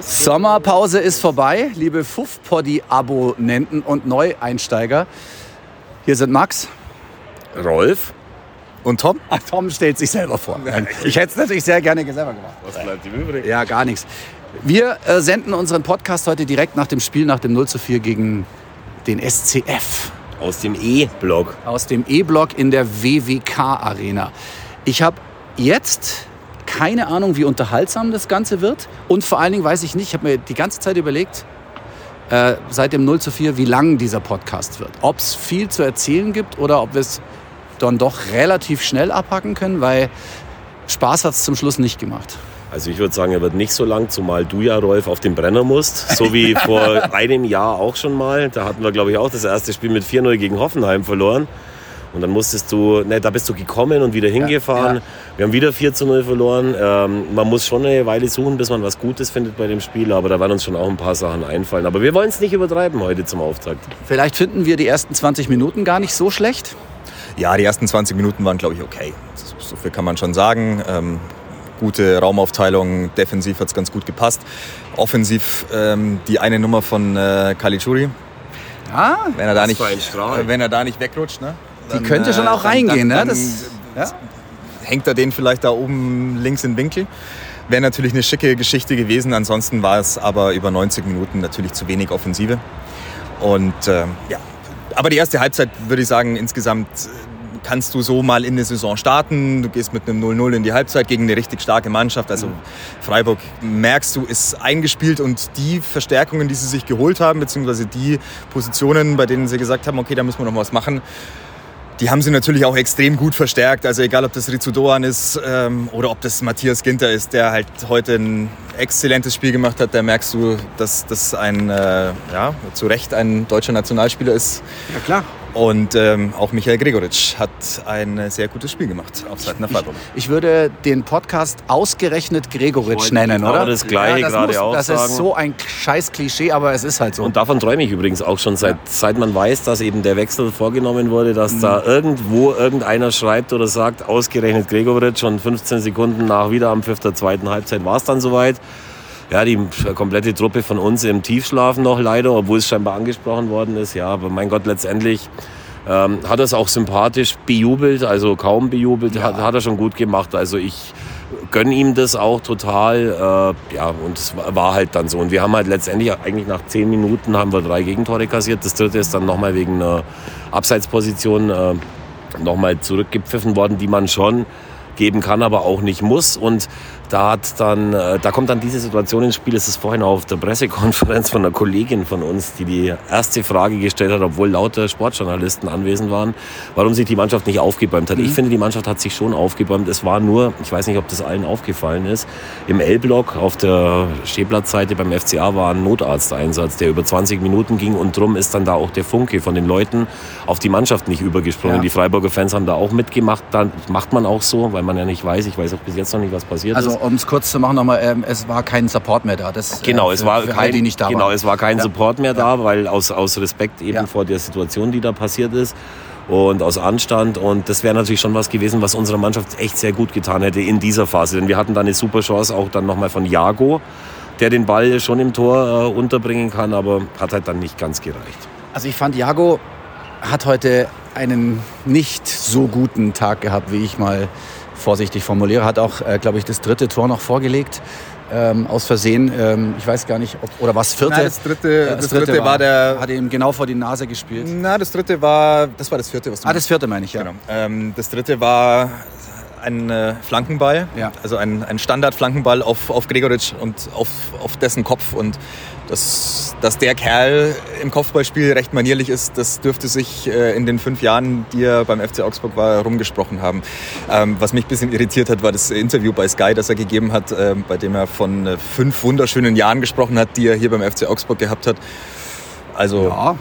Sommerpause ist vorbei, liebe Fuff-Poddy-Abonnenten und Neueinsteiger. Hier sind Max. Rolf. Und Tom? Ach, Tom stellt sich selber vor. Ich hätte es natürlich sehr gerne selber gemacht. Was bleibt ihm übrig? Ja, gar nichts. Wir äh, senden unseren Podcast heute direkt nach dem Spiel, nach dem 0 zu 4 gegen den SCF. Aus dem E-Block. Aus dem E-Block in der WWK-Arena. Ich habe jetzt keine Ahnung, wie unterhaltsam das Ganze wird. Und vor allen Dingen weiß ich nicht, ich habe mir die ganze Zeit überlegt, äh, seit dem 0 zu 4, wie lang dieser Podcast wird. Ob es viel zu erzählen gibt oder ob wir es dann doch relativ schnell abhacken können, weil Spaß hat es zum Schluss nicht gemacht. Also ich würde sagen, er wird nicht so lang, zumal du ja, Rolf, auf den Brenner musst. So wie vor einem Jahr auch schon mal. Da hatten wir, glaube ich, auch das erste Spiel mit 4-0 gegen Hoffenheim verloren. Und dann musstest du, ne, da bist du gekommen und wieder hingefahren. Ja, ja. Wir haben wieder 4 zu 0 verloren. Ähm, man muss schon eine Weile suchen, bis man was Gutes findet bei dem Spiel. Aber da werden uns schon auch ein paar Sachen einfallen. Aber wir wollen es nicht übertreiben heute zum Auftakt. Vielleicht finden wir die ersten 20 Minuten gar nicht so schlecht. Ja, die ersten 20 Minuten waren, glaube ich, okay. So viel kann man schon sagen. Ähm, gute Raumaufteilung, defensiv hat es ganz gut gepasst. Offensiv ähm, die eine Nummer von äh, Caligiuri. Ah, wenn er da nicht, wenn er da nicht wegrutscht, ne? Dann, die könnte schon auch äh, reingehen, dann, ne? Das, ja? Hängt er den vielleicht da oben links in den Winkel? Wäre natürlich eine schicke Geschichte gewesen. Ansonsten war es aber über 90 Minuten natürlich zu wenig Offensive. Und äh, ja, aber die erste Halbzeit würde ich sagen, insgesamt äh, kannst du so mal in eine Saison starten. Du gehst mit einem 0-0 in die Halbzeit gegen eine richtig starke Mannschaft. Also Freiburg, merkst du, ist eingespielt und die Verstärkungen, die sie sich geholt haben, beziehungsweise die Positionen, bei denen sie gesagt haben, okay, da müssen wir noch was machen, die haben sie natürlich auch extrem gut verstärkt. Also egal, ob das Rizu Doan ist ähm, oder ob das Matthias Ginter ist, der halt heute ein exzellentes Spiel gemacht hat. Da merkst du, dass das ein, äh, ja, zu Recht ein deutscher Nationalspieler ist. Ja, klar. Und ähm, auch Michael Gregoritsch hat ein sehr gutes Spiel gemacht auf Seiten der Freiburg. Ich, ich, würde den Podcast ausgerechnet Gregoritsch nennen, oder? das gleiche ja, das gerade muss, auch Das sagen. ist so ein scheiß Klischee, aber es ist halt so. Und davon träume ich übrigens auch schon, seit, ja. seit man weiß, dass eben der Wechsel vorgenommen wurde, dass mhm. da irgendwo irgendeiner schreibt oder sagt, ausgerechnet Gregoritsch und 15 Sekunden nach Wiederanpfiff der zweiten Halbzeit war es dann soweit ja, die komplette Truppe von uns im Tiefschlafen noch leider, obwohl es scheinbar angesprochen worden ist. Ja, aber mein Gott, letztendlich ähm, hat er es auch sympathisch bejubelt, also kaum bejubelt, ja. hat, hat er schon gut gemacht. Also ich gönne ihm das auch total. Äh, ja, und es war halt dann so. Und wir haben halt letztendlich, eigentlich nach zehn Minuten, haben wir drei Gegentore kassiert. Das dritte ist dann nochmal wegen einer Abseitsposition äh, nochmal zurückgepfiffen worden, die man schon geben kann, aber auch nicht muss. Und da hat dann, äh, da kommt dann diese Situation ins Spiel. Es ist vorhin auf der Pressekonferenz von einer Kollegin von uns, die die erste Frage gestellt hat, obwohl lauter Sportjournalisten anwesend waren, warum sich die Mannschaft nicht aufgebäumt hat. Mhm. Ich finde, die Mannschaft hat sich schon aufgebäumt. Es war nur, ich weiß nicht, ob das allen aufgefallen ist, im L-Block auf der Stehplatzseite beim FCA war ein Notarzteinsatz, der über 20 Minuten ging und drum ist dann da auch der Funke von den Leuten auf die Mannschaft nicht übergesprungen. Ja. Die Freiburger Fans haben da auch mitgemacht. Dann macht man auch so, weil man ja nicht weiß. Ich weiß auch bis jetzt noch nicht, was passiert also, ist um es kurz zu machen nochmal, ähm, es war kein Support mehr da. Das, genau, äh, es war für kein, die nicht da genau, es war kein ja. Support mehr da, weil aus, aus Respekt eben vor der Situation, die da passiert ist und aus Anstand. Und das wäre natürlich schon was gewesen, was unserer Mannschaft echt sehr gut getan hätte in dieser Phase. Denn wir hatten da eine super Chance auch dann nochmal von Jago, der den Ball schon im Tor äh, unterbringen kann, aber hat halt dann nicht ganz gereicht. Also ich fand, Jago hat heute einen nicht so guten Tag gehabt, wie ich mal vorsichtig formuliere, hat auch, äh, glaube ich, das dritte Tor noch vorgelegt. Ähm, aus Versehen. Ähm, ich weiß gar nicht, ob, oder was vierte. Nein, das dritte, das, das dritte, dritte war, der. Hat ihm genau vor die Nase gespielt. Na, das dritte war. Das war das vierte, was du Ah, das vierte meine ich, ja. Genau. Ähm, das dritte war ein äh, Flankenball, ja. also ein, ein Standard-Flankenball auf, auf Gregoritsch und auf, auf dessen Kopf. Und das, dass der Kerl im Kopfballspiel recht manierlich ist, das dürfte sich äh, in den fünf Jahren, die er beim FC Augsburg war, rumgesprochen haben. Ähm, was mich ein bisschen irritiert hat, war das Interview bei Sky, das er gegeben hat, äh, bei dem er von äh, fünf wunderschönen Jahren gesprochen hat, die er hier beim FC Augsburg gehabt hat. Also ja.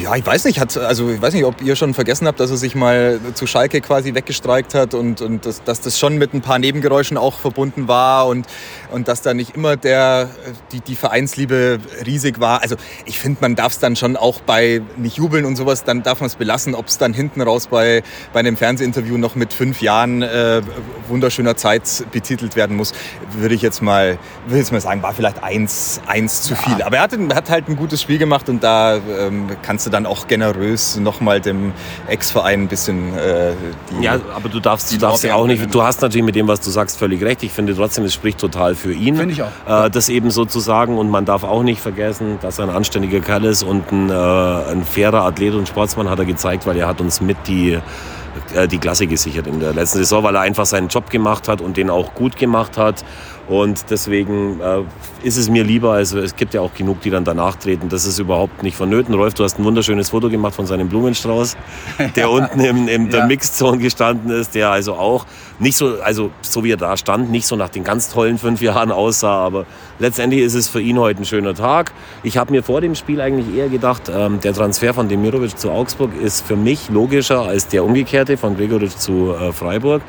Ja, ich weiß nicht, hat, also ich weiß nicht, ob ihr schon vergessen habt, dass er sich mal zu Schalke quasi weggestreikt hat und, und das, dass das schon mit ein paar Nebengeräuschen auch verbunden war und, und dass da nicht immer der, die, die Vereinsliebe riesig war. Also ich finde, man darf es dann schon auch bei nicht jubeln und sowas, dann darf man es belassen, ob es dann hinten raus bei, bei einem Fernsehinterview noch mit fünf Jahren äh, wunderschöner Zeit betitelt werden muss, würde ich jetzt mal, würde jetzt mal sagen, war vielleicht eins, eins zu viel. Aber er hat, hat halt ein gutes Spiel gemacht und da ähm, kannst du dann auch generös nochmal dem Ex-Verein ein bisschen äh, die, Ja, aber du darfst, du darfst ja auch nicht, du hast natürlich mit dem, was du sagst, völlig recht. Ich finde trotzdem, es spricht total für ihn. Finde ich auch. Äh, das eben sozusagen und man darf auch nicht vergessen, dass er ein anständiger Kerl ist und ein, äh, ein fairer Athlet und Sportsmann hat er gezeigt, weil er hat uns mit die äh, die Klasse gesichert in der letzten Saison, weil er einfach seinen Job gemacht hat und den auch gut gemacht hat. Und deswegen äh, ist es mir lieber, also es gibt ja auch genug, die dann danach treten. Das ist überhaupt nicht vonnöten. Rolf, du hast ein wunderschönes Foto gemacht von seinem Blumenstrauß, der unten in, in der ja. Mixzone gestanden ist, der also auch nicht so, also so wie er da stand, nicht so nach den ganz tollen fünf Jahren aussah, aber letztendlich ist es für ihn heute ein schöner Tag. Ich habe mir vor dem Spiel eigentlich eher gedacht, ähm, der Transfer von Demirovic zu Augsburg ist für mich logischer als der umgekehrte von Gregoritsch zu äh, Freiburg.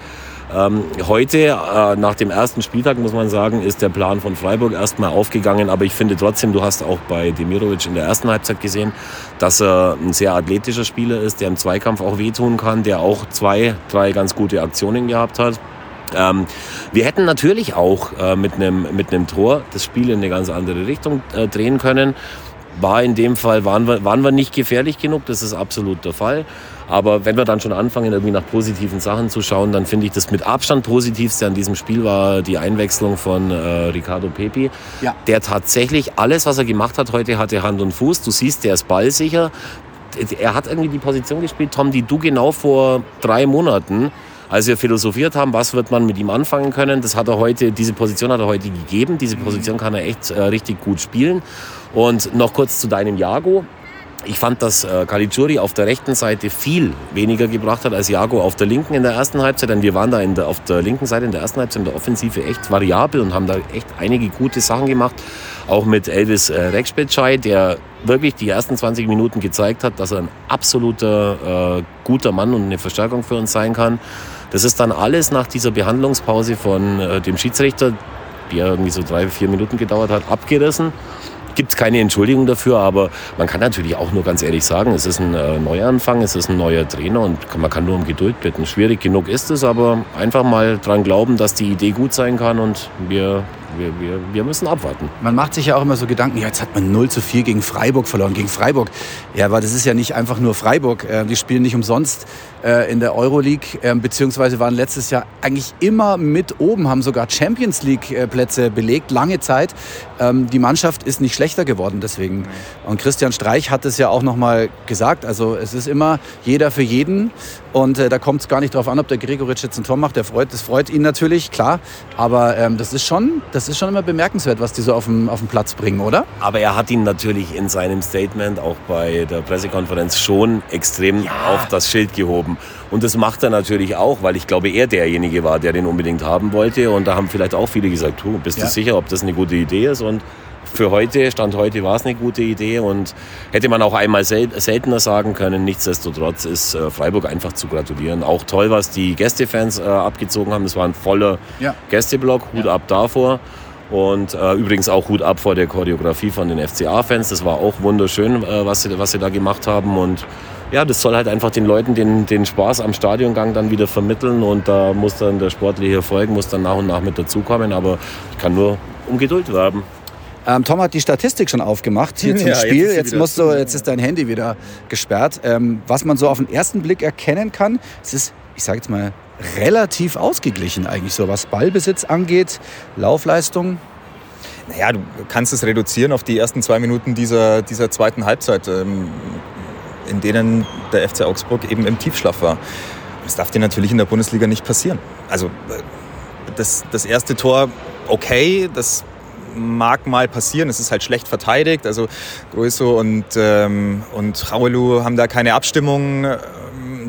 Ähm, heute, äh, nach dem ersten Spieltag, muss man sagen, ist der Plan von Freiburg erstmal aufgegangen. Aber ich finde trotzdem, du hast auch bei Demirovic in der ersten Halbzeit gesehen, dass er ein sehr athletischer Spieler ist, der im Zweikampf auch wehtun kann, der auch zwei, drei ganz gute Aktionen gehabt hat. Ähm, wir hätten natürlich auch äh, mit einem mit Tor das Spiel in eine ganz andere Richtung äh, drehen können. War in dem Fall, waren wir, waren wir nicht gefährlich genug, das ist absolut der Fall. Aber wenn wir dann schon anfangen, irgendwie nach positiven Sachen zu schauen, dann finde ich das mit Abstand positivste an diesem Spiel war die Einwechslung von äh, Ricardo Pepi, ja. der tatsächlich alles, was er gemacht hat heute, hatte Hand und Fuß. Du siehst, der ist ballsicher. Er hat irgendwie die Position gespielt, Tom, die du genau vor drei Monaten als wir philosophiert haben, was wird man mit ihm anfangen können, das hat er heute, diese Position hat er heute gegeben. Diese Position kann er echt äh, richtig gut spielen. Und noch kurz zu deinem Jago. Ich fand, dass äh, Caligiuri auf der rechten Seite viel weniger gebracht hat als Jago auf der linken in der ersten Halbzeit. Denn wir waren da der, auf der linken Seite in der ersten Halbzeit in der Offensive echt variabel und haben da echt einige gute Sachen gemacht. Auch mit Elvis äh, der wirklich die ersten 20 Minuten gezeigt hat, dass er ein absoluter äh, guter Mann und eine Verstärkung für uns sein kann. Das ist dann alles nach dieser Behandlungspause von äh, dem Schiedsrichter, die irgendwie so drei, vier Minuten gedauert hat, abgerissen gibt es keine Entschuldigung dafür, aber man kann natürlich auch nur ganz ehrlich sagen, es ist ein äh, Neuanfang, es ist ein neuer Trainer und man kann nur um Geduld bitten. Schwierig genug ist es, aber einfach mal dran glauben, dass die Idee gut sein kann und wir wir, wir, wir, müssen abwarten. Man macht sich ja auch immer so Gedanken, ja, jetzt hat man 0 zu 4 gegen Freiburg verloren. Gegen Freiburg, ja, aber das ist ja nicht einfach nur Freiburg. Äh, die spielen nicht umsonst äh, in der Euroleague, ähm, beziehungsweise waren letztes Jahr eigentlich immer mit oben, haben sogar Champions League-Plätze belegt, lange Zeit. Ähm, die Mannschaft ist nicht schlechter geworden deswegen. Und Christian Streich hat es ja auch nochmal gesagt, also es ist immer jeder für jeden. Und äh, da kommt es gar nicht darauf an, ob der Gregoritsch jetzt ein Tor macht. Der freut, das freut ihn natürlich, klar. Aber ähm, das, ist schon, das ist schon immer bemerkenswert, was die so auf dem, auf den Platz bringen, oder? Aber er hat ihn natürlich in seinem Statement, auch bei der Pressekonferenz, schon extrem ja. auf das Schild gehoben. Und das macht er natürlich auch, weil ich glaube, er derjenige war, der den unbedingt haben wollte. Und da haben vielleicht auch viele gesagt, du, bist ja. du sicher, ob das eine gute Idee ist? Und für heute, Stand heute, war es eine gute Idee und hätte man auch einmal sel seltener sagen können. Nichtsdestotrotz ist äh, Freiburg einfach zu gratulieren. Auch toll, was die Gästefans äh, abgezogen haben. Es war ein voller ja. Gästeblock. Hut ja. ab davor. Und äh, übrigens auch Hut ab vor der Choreografie von den FCA-Fans. Das war auch wunderschön, äh, was, sie, was sie da gemacht haben. Und ja, das soll halt einfach den Leuten den, den Spaß am Stadiongang dann wieder vermitteln. Und da muss dann der sportliche Erfolg muss dann nach und nach mit dazukommen. Aber ich kann nur um Geduld werben. Ähm, Tom hat die Statistik schon aufgemacht hier zum ja, Spiel. Jetzt, jetzt, musst du, jetzt ist dein Handy wieder gesperrt. Ähm, was man so auf den ersten Blick erkennen kann, es ist, ich sage jetzt mal, relativ ausgeglichen eigentlich so, was Ballbesitz angeht, Laufleistung. Naja, du kannst es reduzieren auf die ersten zwei Minuten dieser, dieser zweiten Halbzeit, ähm, in denen der FC Augsburg eben im Tiefschlaf war. Das darf dir natürlich in der Bundesliga nicht passieren. Also äh, das, das erste Tor, okay, das mag mal passieren. Es ist halt schlecht verteidigt. Also Grueso und, ähm, und Raulu haben da keine Abstimmung. Ähm,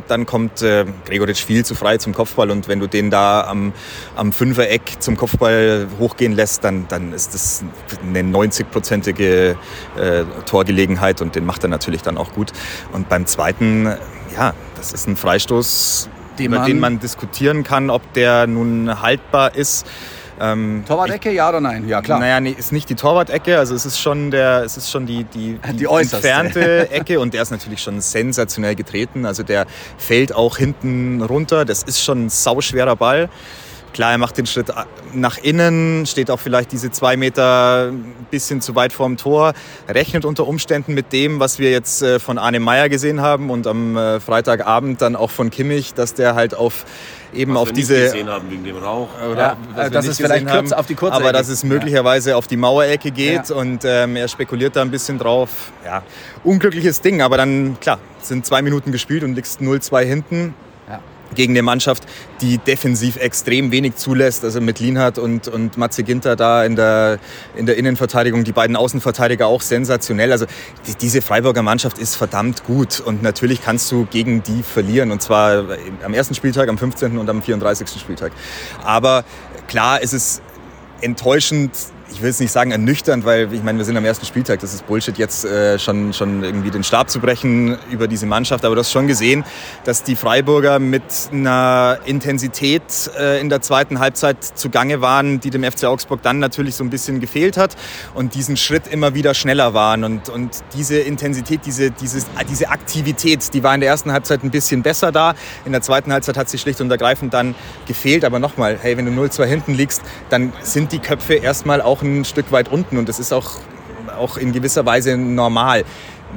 dann kommt äh, Gregoritsch viel zu frei zum Kopfball und wenn du den da am, am Fünfereck zum Kopfball hochgehen lässt, dann, dann ist das eine 90-prozentige äh, Torgelegenheit und den macht er natürlich dann auch gut. Und beim zweiten, ja, das ist ein Freistoß, den über man den man diskutieren kann, ob der nun haltbar ist. Ähm, Torwart-Ecke, ja oder nein? Ja, klar. Naja, nee, ist nicht die Torwart-Ecke, also es ist schon, der, es ist schon die, die, die, die entfernte Ecke und der ist natürlich schon sensationell getreten. Also der fällt auch hinten runter. Das ist schon ein sauschwerer Ball. Klar, er macht den Schritt nach innen, steht auch vielleicht diese zwei Meter ein bisschen zu weit vorm Tor, rechnet unter Umständen mit dem, was wir jetzt äh, von Arne Meyer gesehen haben und am äh, Freitagabend dann auch von Kimmich, dass der halt auf eben was auf wir diese nicht gesehen haben wegen dem Rauch. Oder ja, dass es vielleicht kurz auf die kurze aber dass es möglicherweise ja. auf die Mauerecke geht ja. und ähm, er spekuliert da ein bisschen drauf. Ja, unglückliches Ding, aber dann klar, sind zwei Minuten gespielt und liegst 0-2 hinten gegen eine Mannschaft, die defensiv extrem wenig zulässt. Also mit Lienhardt und, und Matze Ginter da in der, in der Innenverteidigung, die beiden Außenverteidiger auch sensationell. Also die, diese Freiburger Mannschaft ist verdammt gut und natürlich kannst du gegen die verlieren und zwar am ersten Spieltag, am 15. und am 34. Spieltag. Aber klar ist es enttäuschend, ich will es nicht sagen ernüchternd, weil ich meine, wir sind am ersten Spieltag, das ist Bullshit, jetzt äh, schon, schon irgendwie den Stab zu brechen über diese Mannschaft. Aber du hast schon gesehen, dass die Freiburger mit einer Intensität äh, in der zweiten Halbzeit zugange waren, die dem FC Augsburg dann natürlich so ein bisschen gefehlt hat und diesen Schritt immer wieder schneller waren. Und, und diese Intensität, diese, dieses, diese Aktivität, die war in der ersten Halbzeit ein bisschen besser da. In der zweiten Halbzeit hat sie schlicht und ergreifend dann gefehlt. Aber nochmal, hey, wenn du 0-2 hinten liegst, dann sind die Köpfe erstmal auch ein Stück weit unten und das ist auch, auch in gewisser Weise normal.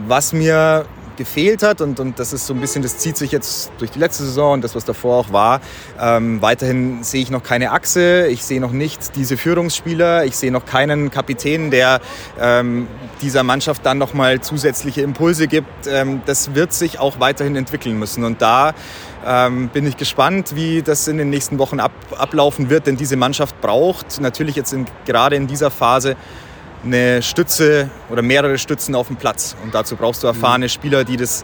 Was mir gefehlt hat und, und das ist so ein bisschen, das zieht sich jetzt durch die letzte Saison und das, was davor auch war. Ähm, weiterhin sehe ich noch keine Achse, ich sehe noch nicht diese Führungsspieler, ich sehe noch keinen Kapitän, der ähm, dieser Mannschaft dann nochmal zusätzliche Impulse gibt. Ähm, das wird sich auch weiterhin entwickeln müssen und da ähm, bin ich gespannt, wie das in den nächsten Wochen ab, ablaufen wird, denn diese Mannschaft braucht natürlich jetzt in, gerade in dieser Phase eine Stütze oder mehrere Stützen auf dem Platz. Und dazu brauchst du erfahrene mhm. Spieler, die das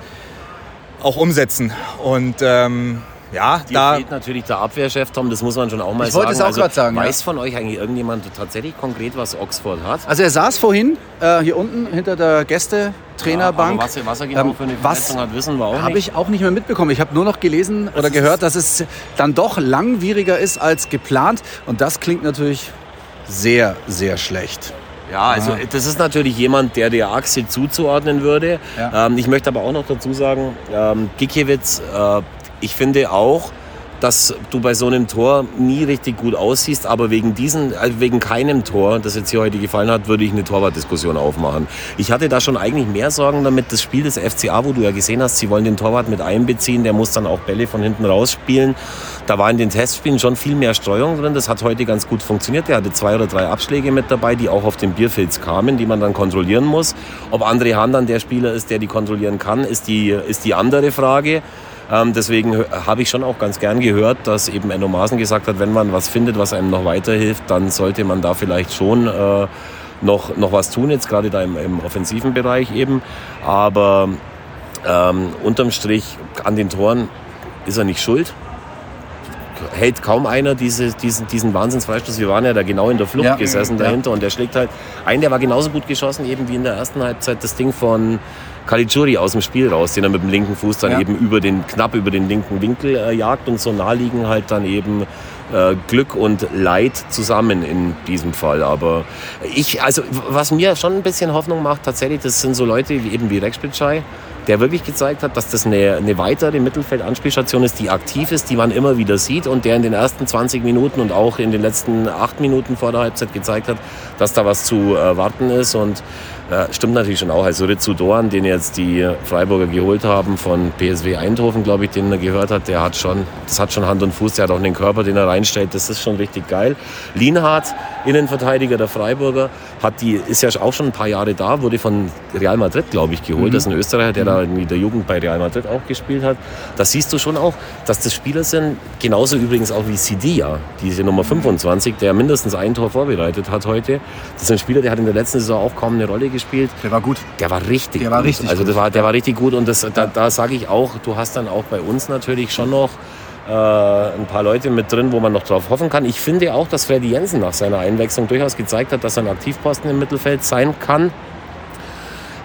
auch umsetzen. Und ähm, ja, Dir da fehlt natürlich der Abwehrchef, Tom, das muss man schon auch mal ich sagen. Ich wollte es auch also, gerade sagen. Weiß ja. von euch eigentlich irgendjemand tatsächlich konkret, was Oxford hat? Also er saß vorhin äh, hier unten hinter der Gästetrainerbank. Ja, was, was er genau ähm, für eine Verletzung hat, wissen wir auch Habe ich auch nicht mehr mitbekommen. Ich habe nur noch gelesen das oder gehört, dass es dann doch langwieriger ist als geplant. Und das klingt natürlich sehr, sehr schlecht. Ja, also ah. das ist natürlich jemand, der der Achse zuzuordnen würde. Ja. Ähm, ich möchte aber auch noch dazu sagen, ähm, Gikiewicz, äh, ich finde auch, dass du bei so einem Tor nie richtig gut aussiehst, aber wegen diesen, also wegen keinem Tor, das jetzt hier heute gefallen hat, würde ich eine Torwartdiskussion aufmachen. Ich hatte da schon eigentlich mehr Sorgen damit, das Spiel des FCA, wo du ja gesehen hast, sie wollen den Torwart mit einbeziehen, der muss dann auch Bälle von hinten rausspielen. Da war in den Testspielen schon viel mehr Streuung drin, das hat heute ganz gut funktioniert. Der hatte zwei oder drei Abschläge mit dabei, die auch auf den Bierfilz kamen, die man dann kontrollieren muss. Ob André Hahn dann der Spieler ist, der die kontrollieren kann, ist die, ist die andere Frage. Ähm, deswegen habe ich schon auch ganz gern gehört, dass eben Enno Maaßen gesagt hat, wenn man was findet, was einem noch weiterhilft, dann sollte man da vielleicht schon äh, noch, noch was tun, jetzt gerade da im, im offensiven Bereich eben. Aber ähm, unterm Strich an den Toren ist er nicht schuld hält kaum einer diese, diesen, diesen Wahnsinnsfreistoß. Wir waren ja da genau in der Flucht ja, gesessen ja. dahinter und der schlägt halt ein, der war genauso gut geschossen, eben wie in der ersten Halbzeit das Ding von Caligiuri aus dem Spiel raus, den er mit dem linken Fuß dann ja. eben über den, knapp über den linken Winkel äh, jagt und so naheliegen halt dann eben äh, Glück und Leid zusammen in diesem Fall. Aber ich, also was mir schon ein bisschen Hoffnung macht, tatsächlich, das sind so Leute wie eben wie Rex Bitschei, der wirklich gezeigt hat, dass das eine, eine weitere Mittelfeldanspielstation ist, die aktiv ist, die man immer wieder sieht und der in den ersten 20 Minuten und auch in den letzten 8 Minuten vor der Halbzeit gezeigt hat, dass da was zu erwarten ist und ja, stimmt natürlich schon auch. Also Ritsu Doan, den jetzt die Freiburger geholt haben von PSW Eindhoven, glaube ich, den er gehört hat, der hat schon, das hat schon Hand und Fuß, der hat auch einen Körper, den er reinstellt. Das ist schon richtig geil. Lienhardt, Innenverteidiger der Freiburger, hat die, ist ja auch schon ein paar Jahre da, wurde von Real Madrid, glaube ich, geholt. Mhm. Das ist ein Österreicher, der mhm. Ja in der Jugend bei Real Madrid auch gespielt hat. Da siehst du schon auch, dass das Spieler sind, genauso übrigens auch wie Sidia, diese Nummer 25, der mindestens ein Tor vorbereitet hat heute. Das ist ein Spieler, der hat in der letzten Saison auch kaum eine Rolle gespielt. Der war gut. Der war richtig Der war gut. richtig Also gut. das war, der war richtig gut und das, da, da sage ich auch, du hast dann auch bei uns natürlich schon noch äh, ein paar Leute mit drin, wo man noch drauf hoffen kann. Ich finde auch, dass Freddy Jensen nach seiner Einwechslung durchaus gezeigt hat, dass er ein Aktivposten im Mittelfeld sein kann.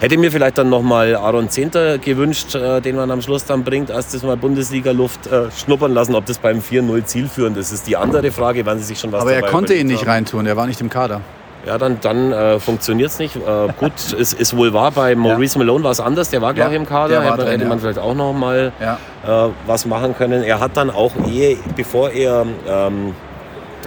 Hätte mir vielleicht dann nochmal Aaron Zehnter gewünscht, äh, den man am Schluss dann bringt, als das mal Bundesliga-Luft äh, schnuppern lassen. Ob das beim 4-0 zielführend ist, ist die andere Frage, wann sie sich schon was Aber er konnte ihn nicht haben. reintun, er war nicht im Kader. Ja, dann, dann äh, funktioniert es nicht. Äh, gut, es ist wohl wahr, bei Maurice Malone war es anders, der war, glaube ich, Ja, im Kader. Hätte, drin, hätte man ja. vielleicht auch noch mal Ja. äh, was machen können. Er hat dann auch, ehe, bevor er ähm,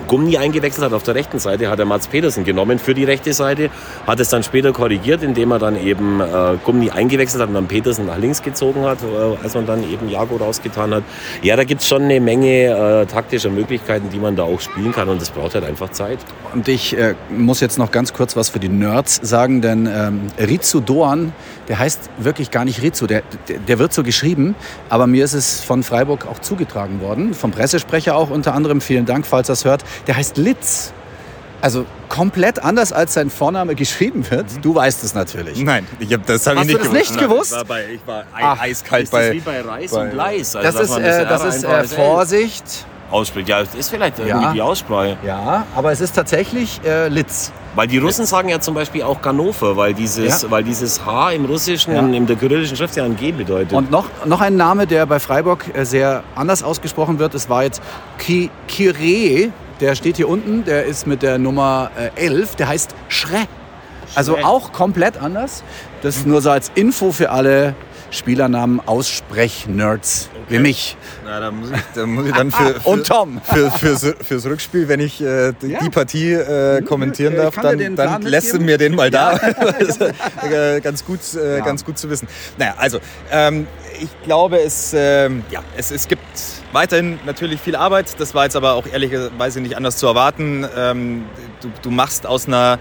Gummi eingewechselt hat auf der rechten Seite, hat er Mats Petersen genommen für die rechte Seite, hat es dann später korrigiert, indem er dann eben äh, Gummi eingewechselt hat und dann Petersen nach links gezogen hat, äh, als man dann eben Jago rausgetan hat. Ja, da gibt es schon eine Menge äh, taktischer Möglichkeiten, die man da auch spielen kann und das braucht halt einfach Zeit. Und ich äh, muss jetzt noch ganz kurz was für die Nerds sagen, denn ähm, Rizu Doan, der heißt wirklich gar nicht Rizu, der, der, der wird so geschrieben, aber mir ist es von Freiburg auch zugetragen worden, vom Pressesprecher auch unter anderem, vielen Dank, falls er es hört, der heißt Litz. Also komplett anders als sein Vorname geschrieben wird. Du weißt es natürlich. Nein, ich hab, das habe ich Hast nicht du das gewusst. nicht gewusst? Ich war, bei, ich war Ach, eiskalt ist das bei. wie bei Reis bei- und Leis? Also, Das ist, äh, das ist äh, Vorsicht. Ausspricht. Ja, das ist vielleicht irgendwie Ja. die Aussprache. Ja, aber es ist tatsächlich äh, Litz. Weil die Russen sagen ja zum Beispiel auch Ganofer, weil dieses, Ja. weil dieses H im Russischen, Ja. in, der kyrillischen Schrift ja ein G bedeutet. Und noch, noch ein Name, der bei Freiburg äh, sehr anders ausgesprochen wird. Es war jetzt Ki Kire. Der steht hier unten. Der ist mit der Nummer äh, 11. Der heißt Schre. Also Schre. auch komplett anders. Das nur so als Info für alle Spielernamen Aussprech-Nerds wie mich. Na, da muss ich, da muss ich dann für, für, Und Tom. für, fürs, fürs Rückspiel, wenn ich äh, die, Ja. die Partie äh, kommentieren Ich darf, kann dir dann, dann lässt du mir den mal da. Ist, äh, ganz, gut, äh, Ja. ganz gut zu wissen. Naja, also ähm, ich glaube, es, ähm, ja, es, es gibt weiterhin natürlich viel Arbeit. Das war jetzt aber auch ehrlicherweise nicht anders zu erwarten. Ähm, du, du machst aus einer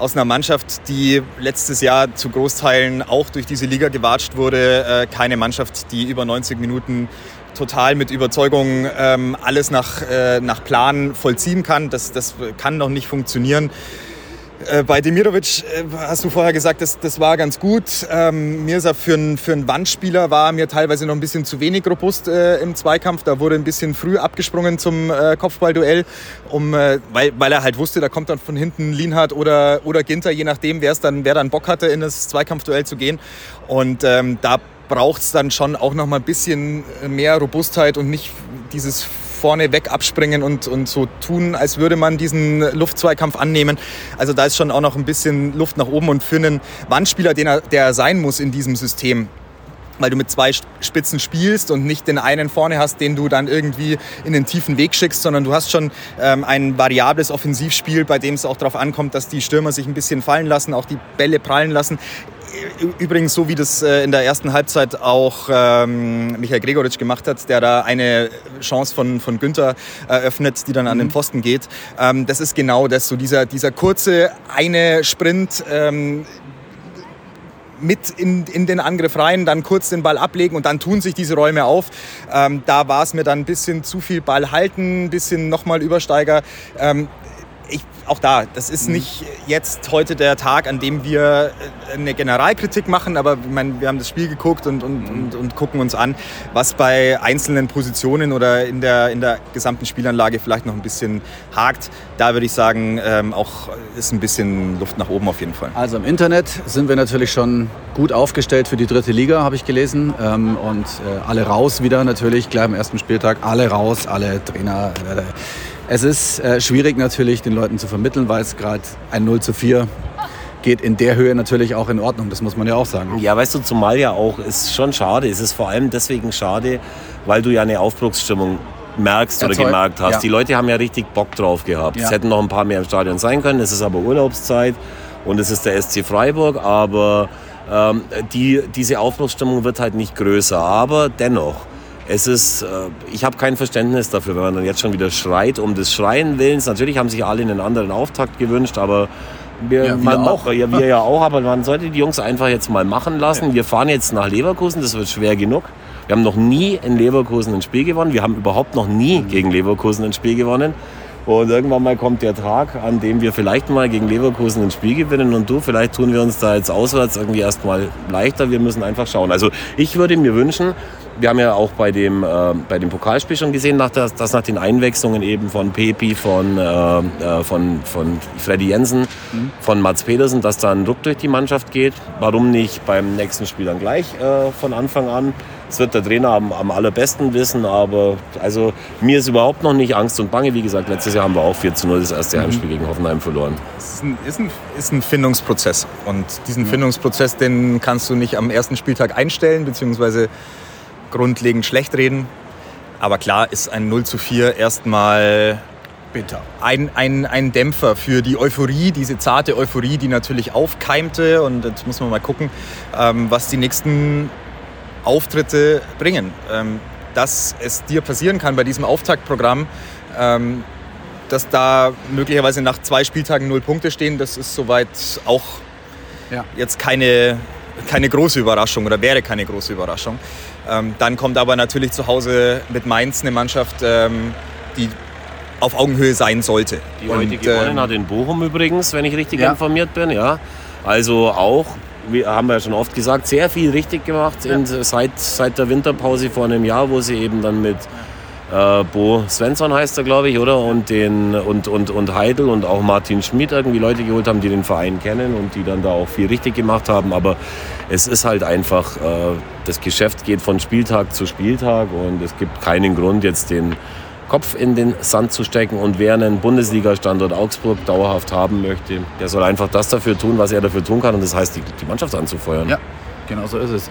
aus einer Mannschaft, die letztes Jahr zu Großteilen auch durch diese Liga gewatscht wurde, äh, keine Mannschaft, die über 90 Minuten total mit Überzeugung ähm, alles nach, äh, nach Plan vollziehen kann. Das, das kann noch nicht funktionieren. Äh, Bei Demirovic äh, hast du vorher gesagt, das, das war ganz gut. Ähm, Mirza für einen für Wandspieler war mir teilweise noch ein bisschen zu wenig robust äh, im Zweikampf. Da wurde ein bisschen früh abgesprungen zum äh, Kopfballduell, um, weil, weil er halt wusste, da kommt dann von hinten Lienhardt oder, oder Ginter, je nachdem, wer es dann, wer dann Bock hatte, in das Zweikampfduell zu gehen. Und ähm, da braucht es dann schon auch noch mal ein bisschen mehr Robustheit und nicht dieses vorne weg abspringen und, und so tun, als würde man diesen Luftzweikampf annehmen. Also da ist schon auch noch ein bisschen Luft nach oben und für einen Wandspieler, den er, der er sein muss in diesem System, weil du mit zwei Spitzen spielst und nicht den einen vorne hast, den du dann irgendwie in den tiefen Weg schickst, sondern du hast schon ähm, ein variables Offensivspiel, bei dem es auch darauf ankommt, dass die Stürmer sich ein bisschen fallen lassen, auch die Bälle prallen lassen. Übrigens, so wie das äh, in der ersten Halbzeit auch ähm, Michael Gregoritsch gemacht hat, der da eine Chance von, von Günther eröffnet, die dann an den Pfosten geht. Ähm, das ist genau das, so dieser, dieser kurze eine Sprint, ähm, mit in, in den Angriff rein, dann kurz den Ball ablegen und dann tun sich diese Räume auf. Ähm, da war es mir dann ein bisschen zu viel Ball halten, ein bisschen nochmal Übersteiger. Ich, auch da, das ist nicht jetzt heute der Tag, an dem wir äh, eine Generalkritik machen, aber ich meine, wir haben das Spiel geguckt und, und, und, und gucken uns an, was bei einzelnen Positionen oder in der, in der gesamten Spielanlage vielleicht noch ein bisschen hakt. Da würde ich sagen, ähm, auch ist ein bisschen Luft nach oben auf jeden Fall. Also im Internet sind wir natürlich schon gut aufgestellt für die dritte Liga, habe ich gelesen. Ähm, und äh, alle raus wieder natürlich, gleich am ersten Spieltag. Alle raus, alle Trainer. Äh, es ist äh, schwierig natürlich, den Leuten zu vermitteln, weil es gerade ein 0 zu 4 geht in der Höhe natürlich auch in Ordnung. Das muss man ja auch sagen. Ja, weißt du, zumal ja auch, ist schon schade. Es ist vor allem deswegen schade, weil du ja eine Aufbruchsstimmung merkst oder Erzeugt, gemerkt hast. ja. Die Leute haben ja richtig Bock drauf gehabt. Ja. Es hätten noch ein paar mehr im Stadion sein können. Es ist aber Urlaubszeit und es ist der SC Freiburg, aber ähm, die, diese Aufbruchsstimmung wird halt nicht größer. Aber dennoch, es ist, äh, ich habe kein Verständnis dafür, wenn man dann jetzt schon wieder schreit um des Schreien Willens. Natürlich haben sich alle einen anderen Auftakt gewünscht, aber wir, Ja, man, auch. Ja, wir ja auch, aber man sollte die Jungs einfach jetzt mal machen lassen. Wir fahren jetzt nach Leverkusen, das wird schwer genug. Wir haben noch nie in Leverkusen ein Spiel gewonnen. Wir haben überhaupt noch nie gegen Leverkusen ein Spiel gewonnen. Und irgendwann mal kommt der Tag, an dem wir vielleicht mal gegen Leverkusen ein Spiel gewinnen und du, vielleicht tun wir uns da jetzt auswärts irgendwie erstmal leichter. Wir müssen einfach schauen. Also ich würde mir wünschen, wir haben ja auch bei dem, äh, bei dem Pokalspiel schon gesehen, nach der, dass nach den Einwechslungen eben von Pepi, von, äh, äh, von, von Freddy Jensen, von Mats Pedersen, dass da ein Ruck durch die Mannschaft geht. Warum nicht beim nächsten Spiel dann gleich äh, von Anfang an? Das wird der Trainer am, am allerbesten wissen, aber also mir ist überhaupt noch nicht Angst und Bange. Wie gesagt, letztes Jahr haben wir auch 4 zu 0 das erste Heimspiel gegen Hoffenheim verloren. Es ist ein, ist, ein, ist ein Findungsprozess. Und diesen Findungsprozess, den kannst du nicht am ersten Spieltag einstellen, beziehungsweise grundlegend schlecht reden. Aber klar ist ein 0 zu 4 erstmal Bitter. ein, ein, ein Dämpfer für die Euphorie, diese zarte Euphorie, die natürlich aufkeimte. Und jetzt muss man mal gucken, ähm, was die nächsten Auftritte bringen. Ähm, dass es dir passieren kann bei diesem Auftaktprogramm, ähm, dass da möglicherweise nach zwei Spieltagen null Punkte stehen, das ist soweit auch Ja. jetzt keine, keine große Überraschung oder wäre keine große Überraschung. Ähm, dann kommt aber natürlich zu Hause mit Mainz eine Mannschaft, ähm, die auf Augenhöhe sein sollte. Die heute Und, gewonnen ähm, hat in Bochum übrigens, wenn ich richtig Ja. informiert bin. Ja. Also auch, wir haben ja schon oft gesagt, sehr viel richtig gemacht in, seit, seit der Winterpause vor einem Jahr, wo sie eben dann mit äh, Bo Svensson heißt er, glaube ich, oder? Und, den, und, und, und Heidel und auch Martin Schmid irgendwie Leute geholt haben, die den Verein kennen und die dann da auch viel richtig gemacht haben. Aber es ist halt einfach, äh, das Geschäft geht von Spieltag zu Spieltag und es gibt keinen Grund, jetzt den Kopf in den Sand zu stecken. Und wer einen Bundesliga-Standort Augsburg dauerhaft haben möchte, der soll einfach das dafür tun, was er dafür tun kann. Und das heißt, die, die Mannschaft anzufeuern. Ja, genau so ist es.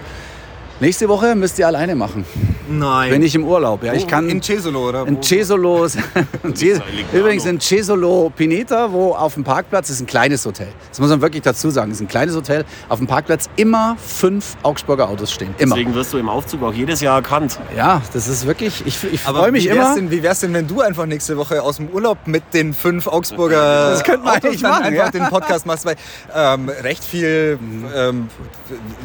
Nächste Woche müsst ihr alleine machen. Nein. Bin ich im Urlaub. Ja, ich kann in Cesolo, oder? in Cesolo, übrigens in Cesolo Pineta, wo auf dem Parkplatz ist ein kleines Hotel. Das muss man wirklich dazu sagen. ist ein kleines Hotel. Auf dem Parkplatz immer fünf Augsburger Autos stehen. Immer. Deswegen wirst du im Aufzug auch jedes Jahr erkannt. Ja, das ist wirklich. Ich, ich freue mich wie immer. Denn, wie wär's denn, wenn du einfach nächste Woche aus dem Urlaub mit den fünf Augsburger Das könnten wir Autos machen, einfach ja. den Podcast machst? Weil ähm, recht viel ähm,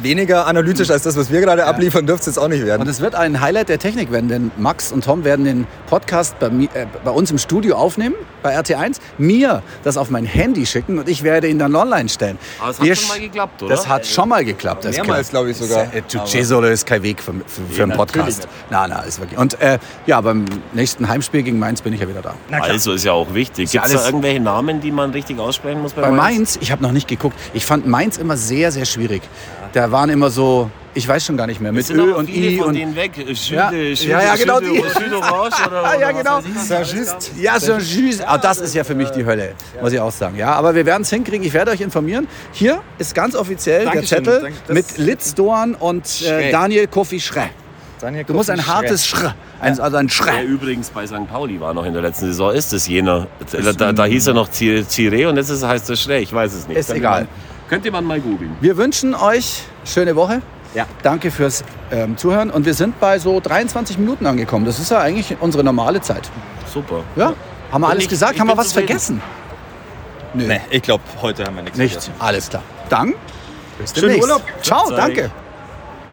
weniger analytisch als das, was wir gerade abliefern, dürfte es jetzt auch nicht werden. Und es wird ein Highlight der Technik werden, denn Max und Tom werden den Podcast bei, mi- äh, bei uns im Studio aufnehmen, bei RT1, mir das auf mein Handy schicken und ich werde ihn dann online stellen. Aber es hat Wir schon sch- mal geklappt, oder? Das hat schon mal geklappt. Das Mehrmals, glaube ich, sogar. Äh, ist kein Weg für, für, für einen natürlich Podcast. Na, na, ist wirklich. Und äh, ja, beim nächsten Heimspiel gegen Mainz bin ich ja wieder da. Also ist ja auch wichtig. ja Gibt es da alles- irgendwelche Namen, die man richtig aussprechen muss bei, Bei Mainz, ich habe noch nicht geguckt. Ich fand Mainz immer sehr, sehr schwierig. Da waren immer so, ich weiß schon gar nicht mehr, mit Es Ö und I und denen weg. Schüde, Ja. Schüde, Ja, ja, genau Schüde, die. Schüde Orange oder, oder ja, genau. Saint-Just. Ja, Saint-Just. Ah, das ist ja für mich die Hölle, muss ich auch sagen. Ja, aber wir werden es hinkriegen. Ich werde euch informieren. Hier ist ganz offiziell Dankeschön. der Zettel Danke. Mit Litz Doan und äh. Daniel Kofi Schrä. Daniel Du musst ein hartes Schrä, ein, also ein Der Schrä. übrigens bei St. Pauli war noch in der letzten Saison, ist es jener. Da, da, da hieß er noch Cire und jetzt ist, heißt er Schrä. Ich weiß es nicht. Ist egal. Man, könnte man mal googeln. Wir wünschen euch schöne Woche. Ja. Danke fürs ähm, Zuhören. Und wir sind bei so 23 Minuten angekommen. Das ist ja eigentlich unsere normale Zeit. Super. Ja? Haben wir Und alles ich- gesagt? ich Haben wir was zufrieden. vergessen? Nö, Nee, ich glaube, heute haben wir nichts nicht. vergessen. Alles klar. Dann bis Schönen demnächst. Urlaub. Ciao, danke.